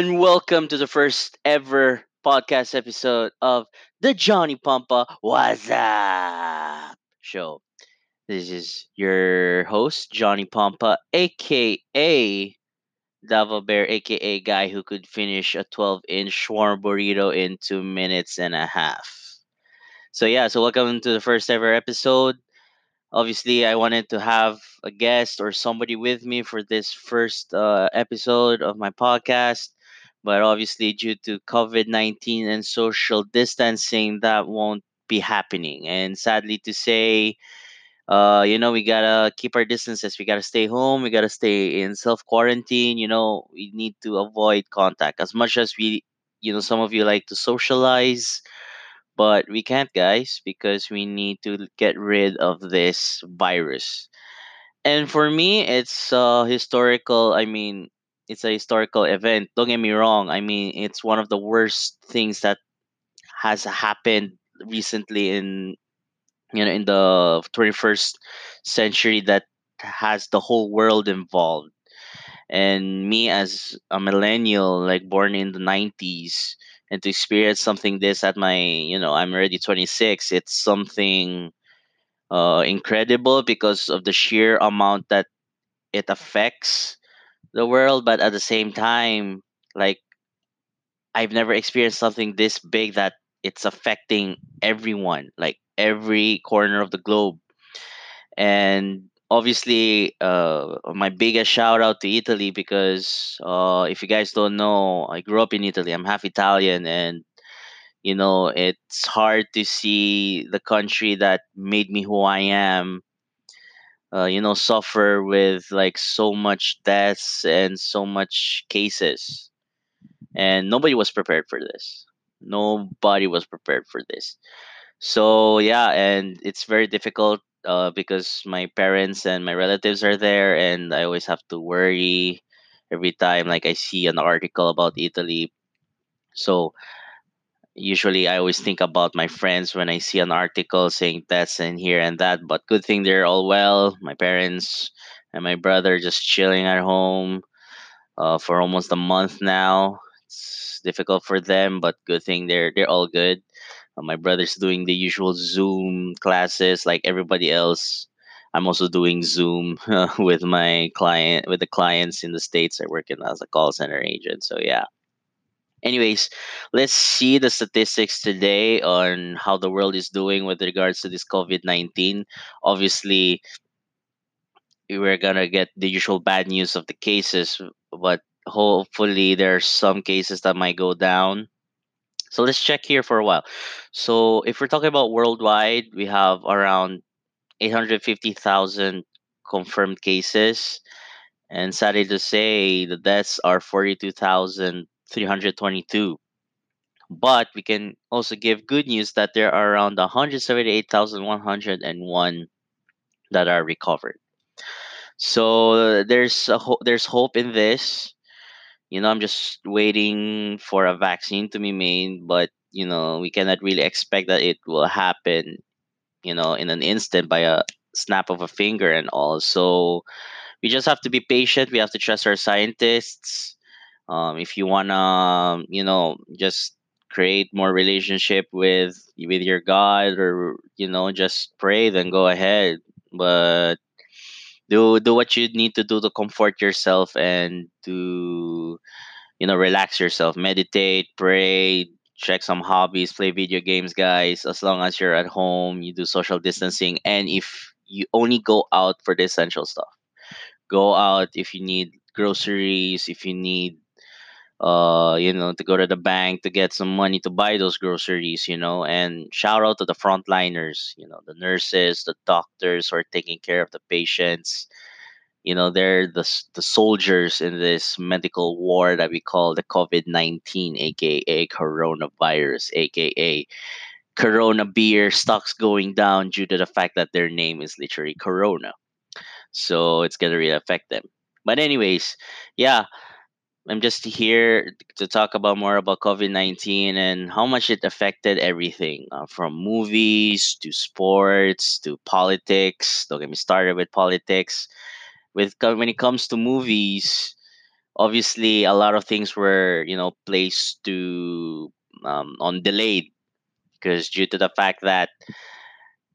and welcome to the first ever podcast episode of the Johnny Pampa What's Up show. This is your host, Johnny Pampa, aka Dava Bear, aka guy who could finish a 12 inch shawarma burrito in two minutes and a half. So, yeah, so welcome to the first ever episode. Obviously, I wanted to have a guest or somebody with me for this first uh, episode of my podcast. But obviously, due to COVID 19 and social distancing, that won't be happening. And sadly to say, uh, you know, we gotta keep our distances. We gotta stay home. We gotta stay in self quarantine. You know, we need to avoid contact as much as we, you know, some of you like to socialize but we can't guys because we need to get rid of this virus and for me it's a historical i mean it's a historical event don't get me wrong i mean it's one of the worst things that has happened recently in you know in the 21st century that has the whole world involved. And me as a millennial like born in the 90s and to experience something this at my you know i'm already 26 it's something uh incredible because of the sheer amount that it affects the world but at the same time like i've never experienced something this big that it's affecting everyone like every corner of the globe. And obviously uh my biggest shout out to italy because uh if you guys don't know i grew up in italy. I'm half italian and you know it's hard to see the country that made me who i am uh, you know suffer with like so much deaths and so much cases. And nobody was prepared for this. Nobody was prepared for this. So yeah and it's very difficult uh, because my parents and my relatives are there and i always have to worry every time like i see an article about italy. So usually i always think about my friends when i see an article saying that's in here and that but good thing they're all well. My parents and my brother just chilling at home uh, for almost a month now. It's difficult for them but good thing they're they're all good. Uh, my brother's doing the usual zoom classes like everybody else. I'm also doing zoom with my client with the clients in the states i work in as a call center agent so yeah Anyways, let's see the statistics today on how the world is doing with regards to this COVID 19. Obviously, we're gonna get the usual bad news of the cases, but hopefully, there are some cases that might go down. So let's check here for a while. So, if we're talking about worldwide, we have around 850,000 confirmed cases. And sadly to say, the deaths are 42,322. But we can also give good news that there are around 178,101 that are recovered. So there's a ho- there's hope in this. You know, I'm just waiting for a vaccine to be made, but you know, we cannot really expect that it will happen, you know, in an instant by a snap of a finger and all. So we just have to be patient. We have to trust our scientists. Um, if you wanna, you know, just create more relationship with with your God, or you know, just pray, then go ahead. But do do what you need to do to comfort yourself and to you know relax yourself. Meditate, pray, check some hobbies, play video games, guys. As long as you're at home, you do social distancing, and if you only go out for the essential stuff go out if you need groceries, if you need uh you know to go to the bank to get some money to buy those groceries, you know, and shout out to the frontliners, you know, the nurses, the doctors who are taking care of the patients. You know, they're the the soldiers in this medical war that we call the COVID nineteen, aka coronavirus, aka Corona beer stocks going down due to the fact that their name is literally Corona so it's gonna really affect them. But anyways, yeah, I'm just here to talk about more about COVID nineteen and how much it affected everything uh, from movies to sports to politics. Don't get me started with politics. With when it comes to movies, obviously a lot of things were you know placed to um, on delayed because due to the fact that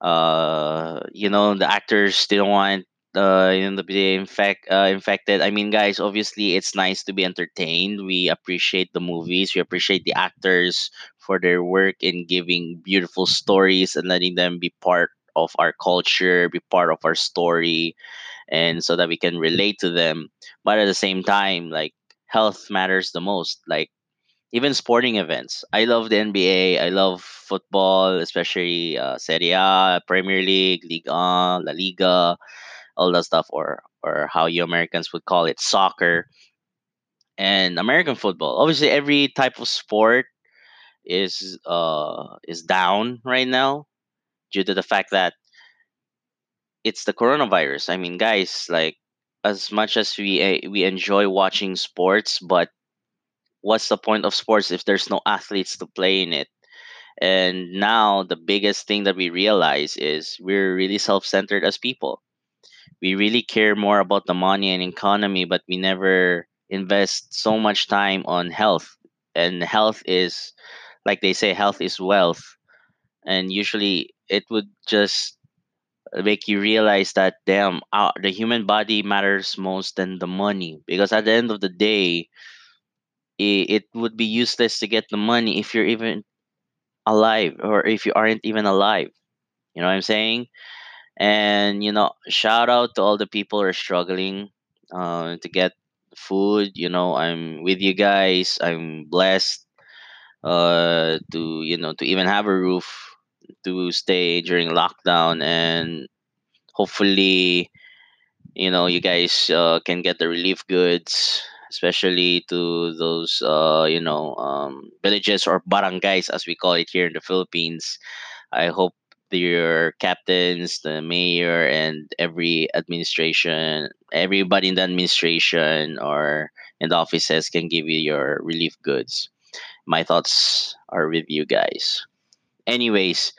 uh you know the actors didn't want uh know to be infect uh, infected. I mean guys obviously it's nice to be entertained. We appreciate the movies. We appreciate the actors for their work in giving beautiful stories and letting them be part of our culture be part of our story and so that we can relate to them. But at the same time like health matters the most. Like even sporting events. I love the NBA. I love football, especially uh, Serie A, Premier League, Liga, La Liga, all that stuff, or or how you Americans would call it, soccer and American football. Obviously, every type of sport is uh is down right now due to the fact that it's the coronavirus. I mean, guys, like as much as we uh, we enjoy watching sports, but what's the point of sports if there's no athletes to play in it? And now the biggest thing that we realize is we're really self-centered as people. We really care more about the money and economy, but we never invest so much time on health. And health is, like they say, health is wealth. And usually it would just make you realize that, damn, uh, the human body matters most than the money. Because at the end of the day, i- it would be useless to get the money if you're even alive or if you aren't even alive. You know what I'm saying? And you know, shout out to all the people who are struggling uh, to get food. You know, I'm with you guys. I'm blessed uh, to you know to even have a roof to stay during lockdown, and hopefully, you know, you guys uh, can get the relief goods. Especially to those, uh, you know, um, villages or barangays, as we call it here in the Philippines, I hope your captains, the mayor, and every administration, everybody in the administration or in the offices can give you your relief goods. My thoughts are with you guys. Anyways,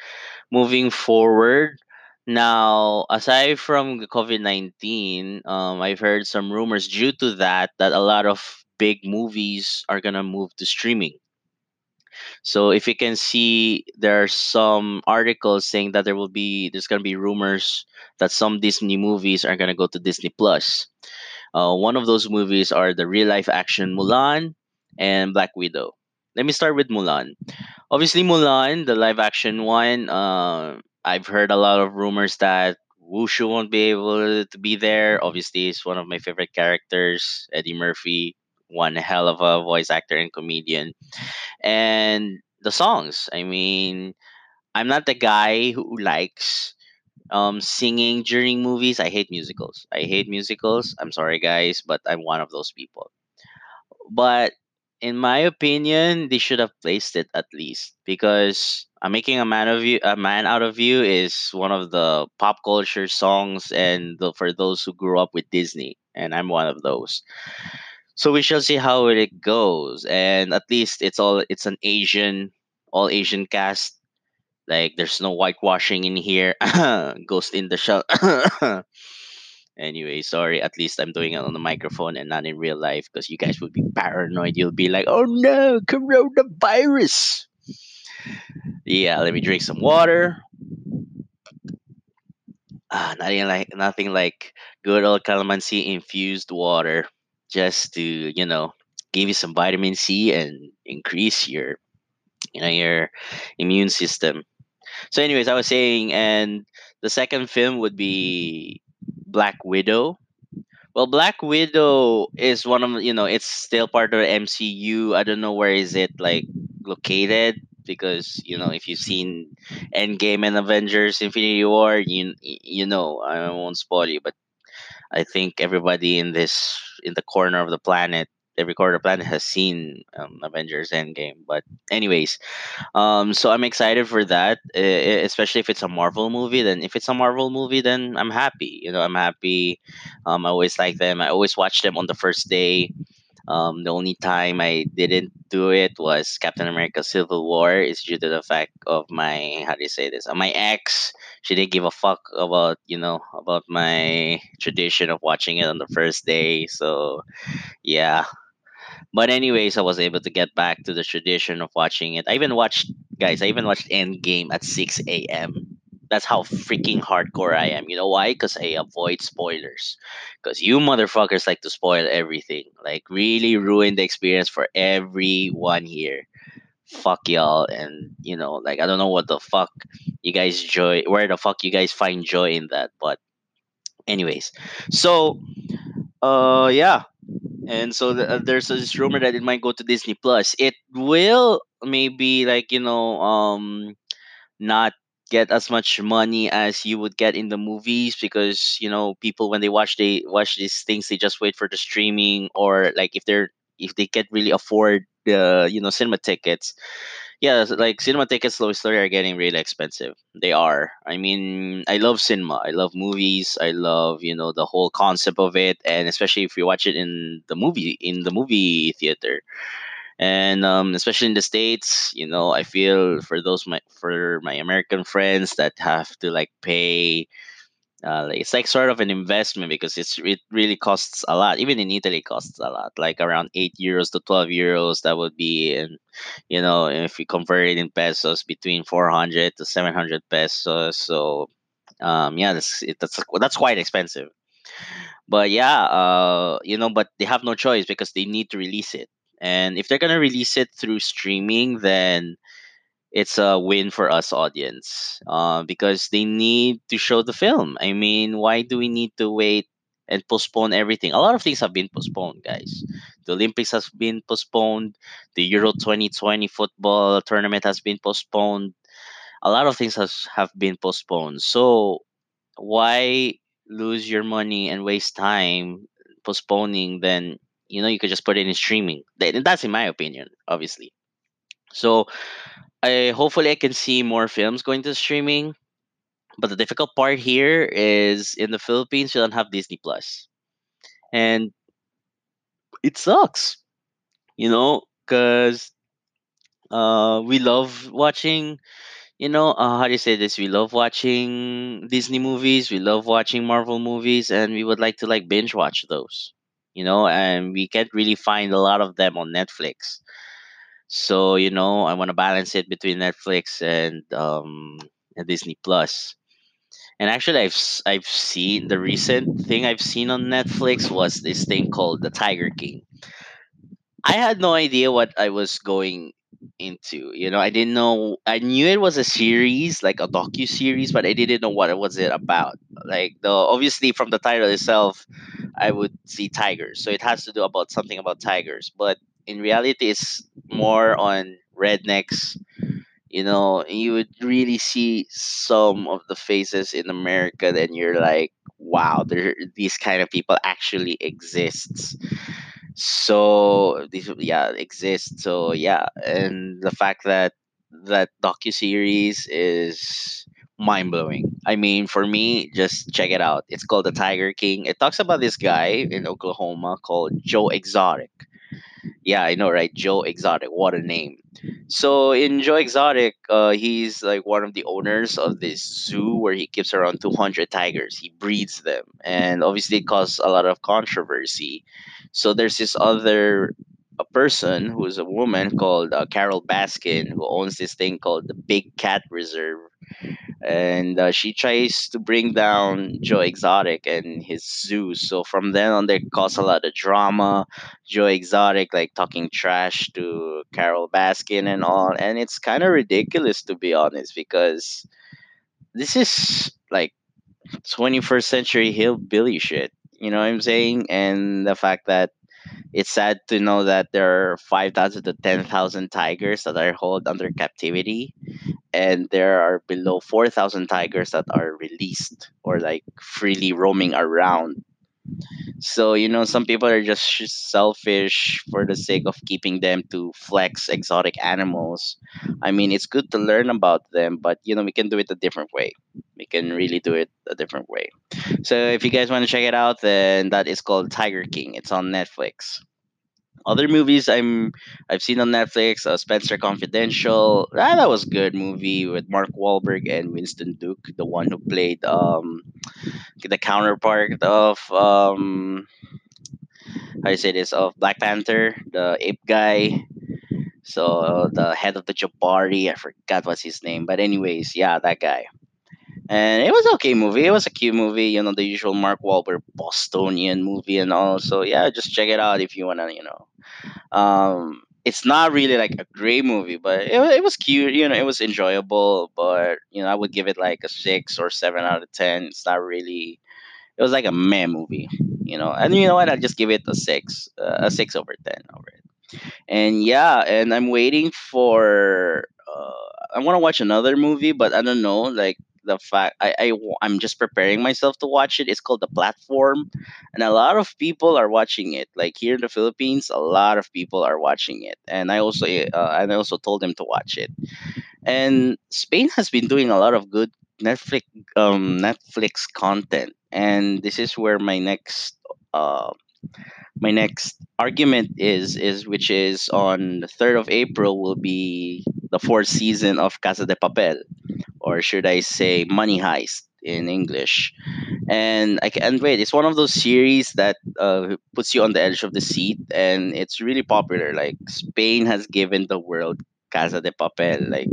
moving forward. Now, aside from COVID 19, um, I've heard some rumors due to that that a lot of big movies are going to move to streaming so if you can see, there are some articles saying that there will be there's gonna be rumors that some Disney movies are gonna go to Disney Plus. Uh, one of those movies are the real life action Mulan and Black Widow. Let me start with Mulan. Obviously, Mulan, the live action one. Uh, I've heard a lot of rumors that Mushu won't be able to be there. Obviously, he's one of my favorite characters. Eddie Murphy, one hell of a voice actor and comedian and the songs. I mean, I'm not the guy who likes um singing during movies. I hate musicals. I hate musicals. I'm sorry guys, but I'm one of those people. But in my opinion, they should have placed it at least because I'm making a man of you a man out of you is one of the pop culture songs and the, for those who grew up with Disney and I'm one of those. So we shall see how it goes. And at least it's all it's an Asian all Asian cast. Like there's no whitewashing in here. Ghost in the shell. anyway, sorry. At least I'm doing it on the microphone and not in real life because you guys would be paranoid. You'll be like, "Oh no, coronavirus." Yeah, let me drink some water. Ah, nothing like nothing like good old calamansi infused water, just to you know give you some vitamin C and increase your you know your immune system. So, anyways, I was saying, and the second film would be Black Widow. Well, Black Widow is one of you know it's still part of the MCU. I don't know where is it like located because you know if you've seen Endgame and Avengers: Infinity War, you you know I won't spoil you, but I think everybody in this in the corner of the planet, every corner of the planet has seen um, Avengers Endgame. But anyways, um, so I'm excited for that, especially if it's a Marvel movie. Then if it's a Marvel movie, then I'm happy. You know, I'm happy. Um, I always like them. I always watch them on the first day. Um, the only time I didn't do it was Captain America: Civil War. It's due to the fact of my how do you say this? Uh, my ex. She didn't give a fuck about you know about my mm-hmm. tradition of watching it on the first day. So yeah, But anyways, I was able to get back to the tradition of watching it. I even watched, guys. I even watched Endgame at six a.m. That's how freaking hardcore I am. You know why? Because I avoid spoilers. Because you motherfuckers like to spoil everything. Like really ruin the experience for everyone here. Fuck y'all. And you know, like I don't know what the fuck you guys joy. Where the fuck you guys find joy in that? But anyways, so uh yeah and so the, uh, there's this rumor that it might go to Disney Plus. It will maybe like you know um not get as much money as you would get in the movies because you know people when they watch they watch these things they just wait for the streaming or like if they're if they can't really afford the you know cinema tickets yeah, like cinema tickets slow story are getting really expensive. They are. I mean, I love cinema. I love movies. I love, you know, the whole concept of it and especially if you watch it in the movie in the movie theater. And um, especially in the states, you know, I feel for those my for my American friends that have to like pay uh, it's like sort of an investment because it's it really costs a lot. Even in Italy, it costs a lot, like around eight euros to twelve euros. That would be, and you know, if we convert it in pesos, between four hundred to seven hundred pesos. So, um, yeah, that's it, that's that's quite expensive. But yeah, uh, you know, but they have no choice because they need to release it. And if they're gonna release it through streaming, then it's a win for us audience uh, because they need to show the film. I mean, why do we need to wait and postpone everything? A lot of things have been postponed, guys. The Olympics has been postponed. The Euro 2020 football tournament has been postponed. A lot of things has have been postponed. So why lose your money and waste time postponing? Then you know you could just put it in streaming. That's in my opinion, obviously. So I hopefully I can see more films going to streaming. But the difficult part here is in the Philippines we don't have Disney Plus, and it sucks, you know, because uh we love watching, you know, uh, how do you say this? We love watching Disney movies, we love watching Marvel movies, and we would like to like binge watch those, you know, and we can't really find a lot of them on Netflix. So you know, I want to balance it between Netflix and um and Disney Plus. And actually, I've I've seen the recent thing I've seen on Netflix was this thing called The Tiger King. I had no idea what I was going into. You know, I didn't know. I knew it was a series, like a docu series, but I didn't know what it was it about. Like the obviously from the title itself, I would see tigers, so it has to do about something about tigers. But in reality, it's more on rednecks you know you would really see some of the faces in america then you're like wow there these kind of people actually exists. So these yeah exist. So yeah and the fact that that docu-series is mind-blowing. I mean for me just check it out. It's called the tiger king. It talks about this guy in oklahoma called joe exotic yeah, I know, right? Joe Exotic. What a name. So in Joe Exotic, uh, he's like one of the owners of this zoo where he keeps around 200 tigers. He breeds them, and obviously it caused a lot of controversy. So there's this other a person who's a woman called uh, Carole Baskin who owns this thing called the Big Cat Reserve and uh, she tries to bring down Joe Exotic and his zoo. So from then on, there caused a lot of drama. Joe Exotic like talking trash to Carole Baskin and all, and it's kind of ridiculous to be honest because this is like 21st century hillbilly shit. You know what I'm saying? And the fact that it's sad to know that there are 5,000 to 10,000 tigers that are held under captivity and there are below 4,000 tigers that are released or like freely roaming around. So, you know, some people are just sh- selfish for the sake of keeping them to flex exotic animals. I mean, it's good to learn about them, but, you know, we can do it a different way. We can really do it a different way. So, if you guys want to check it out, then that is called Tiger King. It's on Netflix. Other movies I'm I've seen on Netflix, uh, Spencer Confidential. Ah, that was a good movie with Mark Wahlberg and Winston Duke, the one who played um the counterpart of um how you say this of Black Panther, the ape guy. So the head of the Jabari, I forgot what's his name, but anyways, yeah, that guy. And it was okay movie. It was a cute movie, you know, the usual Mark Wahlberg Bostonian movie and all. So yeah, just check it out if you wanna, you know. Um, it's not really like a great movie, but it, it was cute. You know, it was enjoyable. But you know, I would give it like a six or seven out of ten. It's not really. It was like a meh movie, you know. And you know what? I'll just give it a six, uh, a six over ten over it. And yeah, and I'm waiting for. Uh, I want to watch another movie, but I don't know. Like the fact I, I I'm just preparing myself to watch it. It's called The Platform, and a lot of people are watching it. Like here in the Philippines, a lot of people are watching it, and I also uh, and I also told them to watch it. And Spain has been doing a lot of good Netflix um Netflix content, and this is where my next uh my next argument is is which is on the 3rd of April will be the fourth season of Casa de Papel or should I say Money Heist in English. And I can't wait. It's one of those series that uh, puts you on the edge of the seat and it's really popular. Like Spain has given the world Casa de Papel like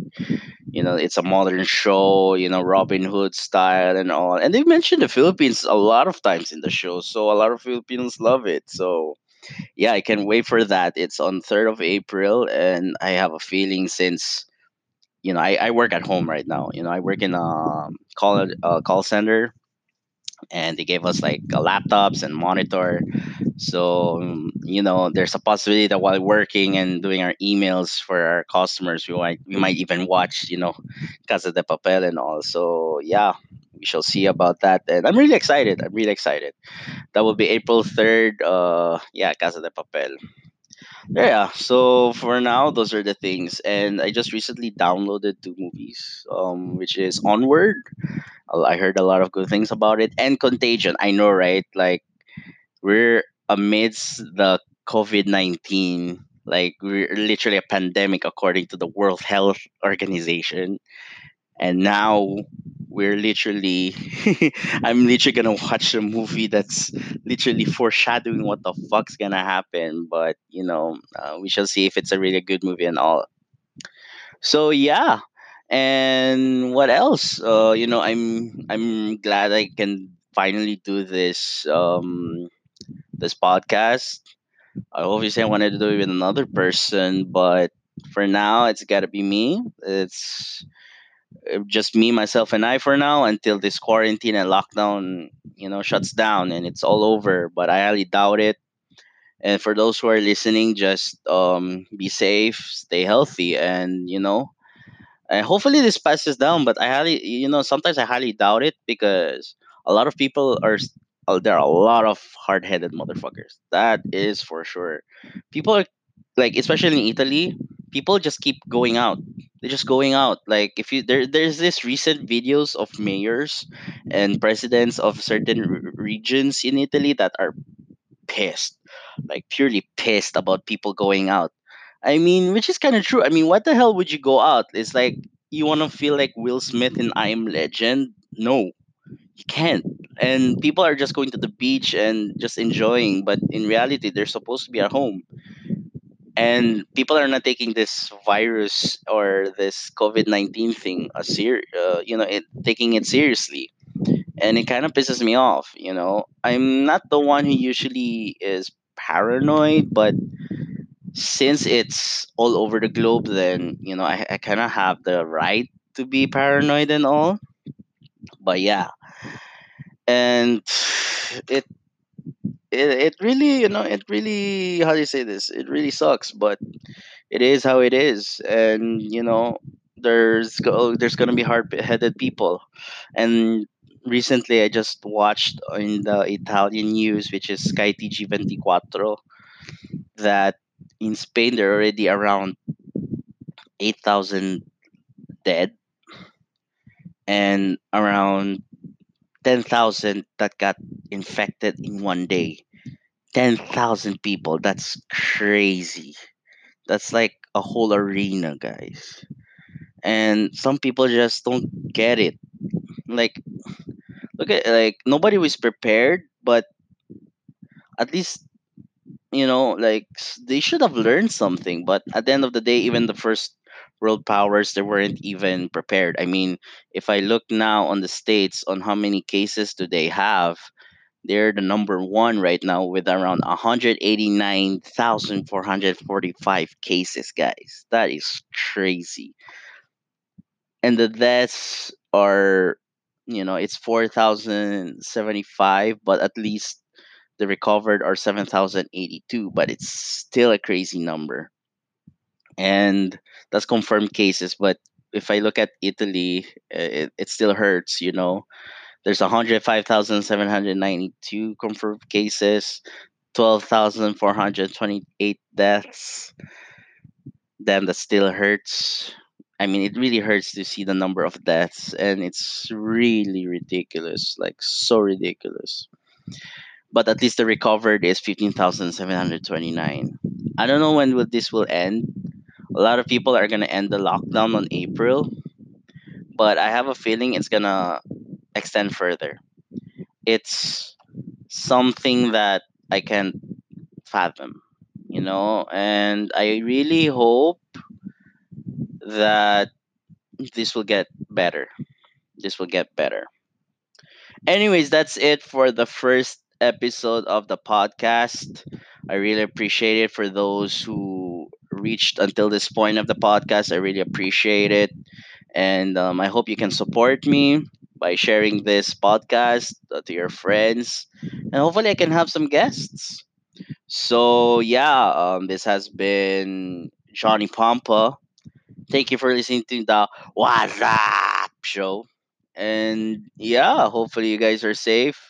you know it's a modern show you know robin hood style and all and they've mentioned the philippines a lot of times in the show so a lot of filipinos love it so yeah, I can wait for that. It's on 3rd of April, and I have a feeling since you know I, I work at home right now. You know, I work in a call uh, call center, and they gave us like laptops and monitor. So um, you know, there's a possibility that while working and doing our emails for our customers, we might we might even watch you know Casa de Papel and all. So yeah. We shall see about that, and I'm really excited. I'm really excited. That will be April third. Uh, yeah, Casa de Papel. Yeah, so for now, those are the things. And I just recently downloaded two movies, um, which is Onward. I heard a lot of good things about it, and Contagion. I know, right? Like we're amidst the COVID nineteen. Like we're literally a pandemic, according to the World Health Organization and now we're literally i'm literally gonna watch a movie that's literally foreshadowing what the fuck's gonna happen but you know uh, we shall see if it's a really good movie and all. So yeah and what else? Uh you know i'm i'm glad i can finally do this um this podcast. I obviously i wanted to do it with another person but for now it's got to be me. It's just me, myself, and I for now until this quarantine and lockdown, you know, shuts down and it's all over. But I highly doubt it. And for those who are listening, just um, be safe, stay healthy, and you know, and hopefully this passes down. But I highly, you know, sometimes I highly doubt it because a lot of people are. uh, There are a lot of hard-headed motherfuckers. That is for sure. People are like, especially in Italy, people just keep going out. They're just going out. Like if you there, there's this recent videos of mayors and presidents of certain r- regions in Italy that are pissed, like purely pissed about people going out. I mean, which is kind of true. I mean, what the hell would you go out? It's like you want to feel like Will Smith in I Am Legend. No, you can't. And people are just going to the beach and just enjoying, but in reality, they're supposed to be at home and people are not taking this virus or this COVID nineteen thing a ser- uh, you know, it, taking it seriously, and it kind of pisses me off. You know, I'm not the one who usually is paranoid, but since it's all over the globe, then you know, I, I kind of have the right to be paranoid and all. But yeah, and it. It, it really you know it really how do you say this? It really sucks but it is how it is. And you know there's go there's gonna be hard-headed people. And recently i just watched in the italian news which is sky tg24 that in spain there are already around 8000 dead and around 10000 that got infected in one day. 10000 people. That's crazy. That's like a whole arena guys. And some people just don't get it. Like look at like nobody was prepared but at least you know, like they should have learned something. But at the end of the day, even the first world powers, they weren't even prepared. I mean, if I look now on the states on how many cases do they have, they're the number one right now with around 189,445 cases, guys. That is crazy. And the deaths are, you know, it's 4,075, but at least the recovered are 7,082, but it's still a crazy number. And that's confirmed cases. But if I look at Italy, it, it still hurts, you know. There's 105,792 confirmed cases, 12,428 deaths. Damn, that still hurts. I mean, it really hurts to see the number of deaths, and it's really ridiculous. Like, so ridiculous. But at least the recovered is 15,729. I don't know when will this will end. A lot of people are going to end the lockdown on April, but I have a feeling it's going to extend further. It's something that I can't fathom, you know, and I really hope that this will get better. This will get better. Anyways, that's it for the first episode of the podcast. I really appreciate it for those who reached until this point of the podcast. I really appreciate it. And um, I hope you can support me by sharing this podcast uh, to your friends. And hopefully, I can have some guests. So, yeah, um, this has been Johnny Pampa. Thank you for listening to the What's Up show. And yeah, hopefully you guys are safe.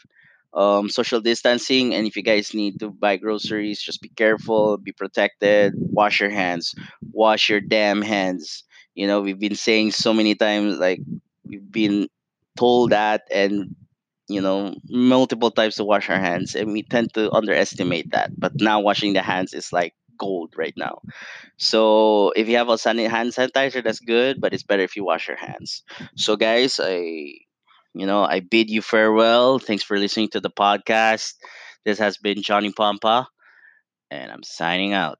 Um, social distancing, and if you guys need to buy groceries, just be careful, be protected, wash your hands, wash your damn hands. You know, we've been saying so many times, like we've been told that, and you know, multiple times to wash our hands, and we tend to underestimate that. But now washing the hands is like gold right now. So if you have a hand sanitizer, that's good, but it's better if you wash your hands. So guys, I you know I bid you farewell. Thanks for listening to the podcast. This has been Johnny Pampa, and I'm signing out.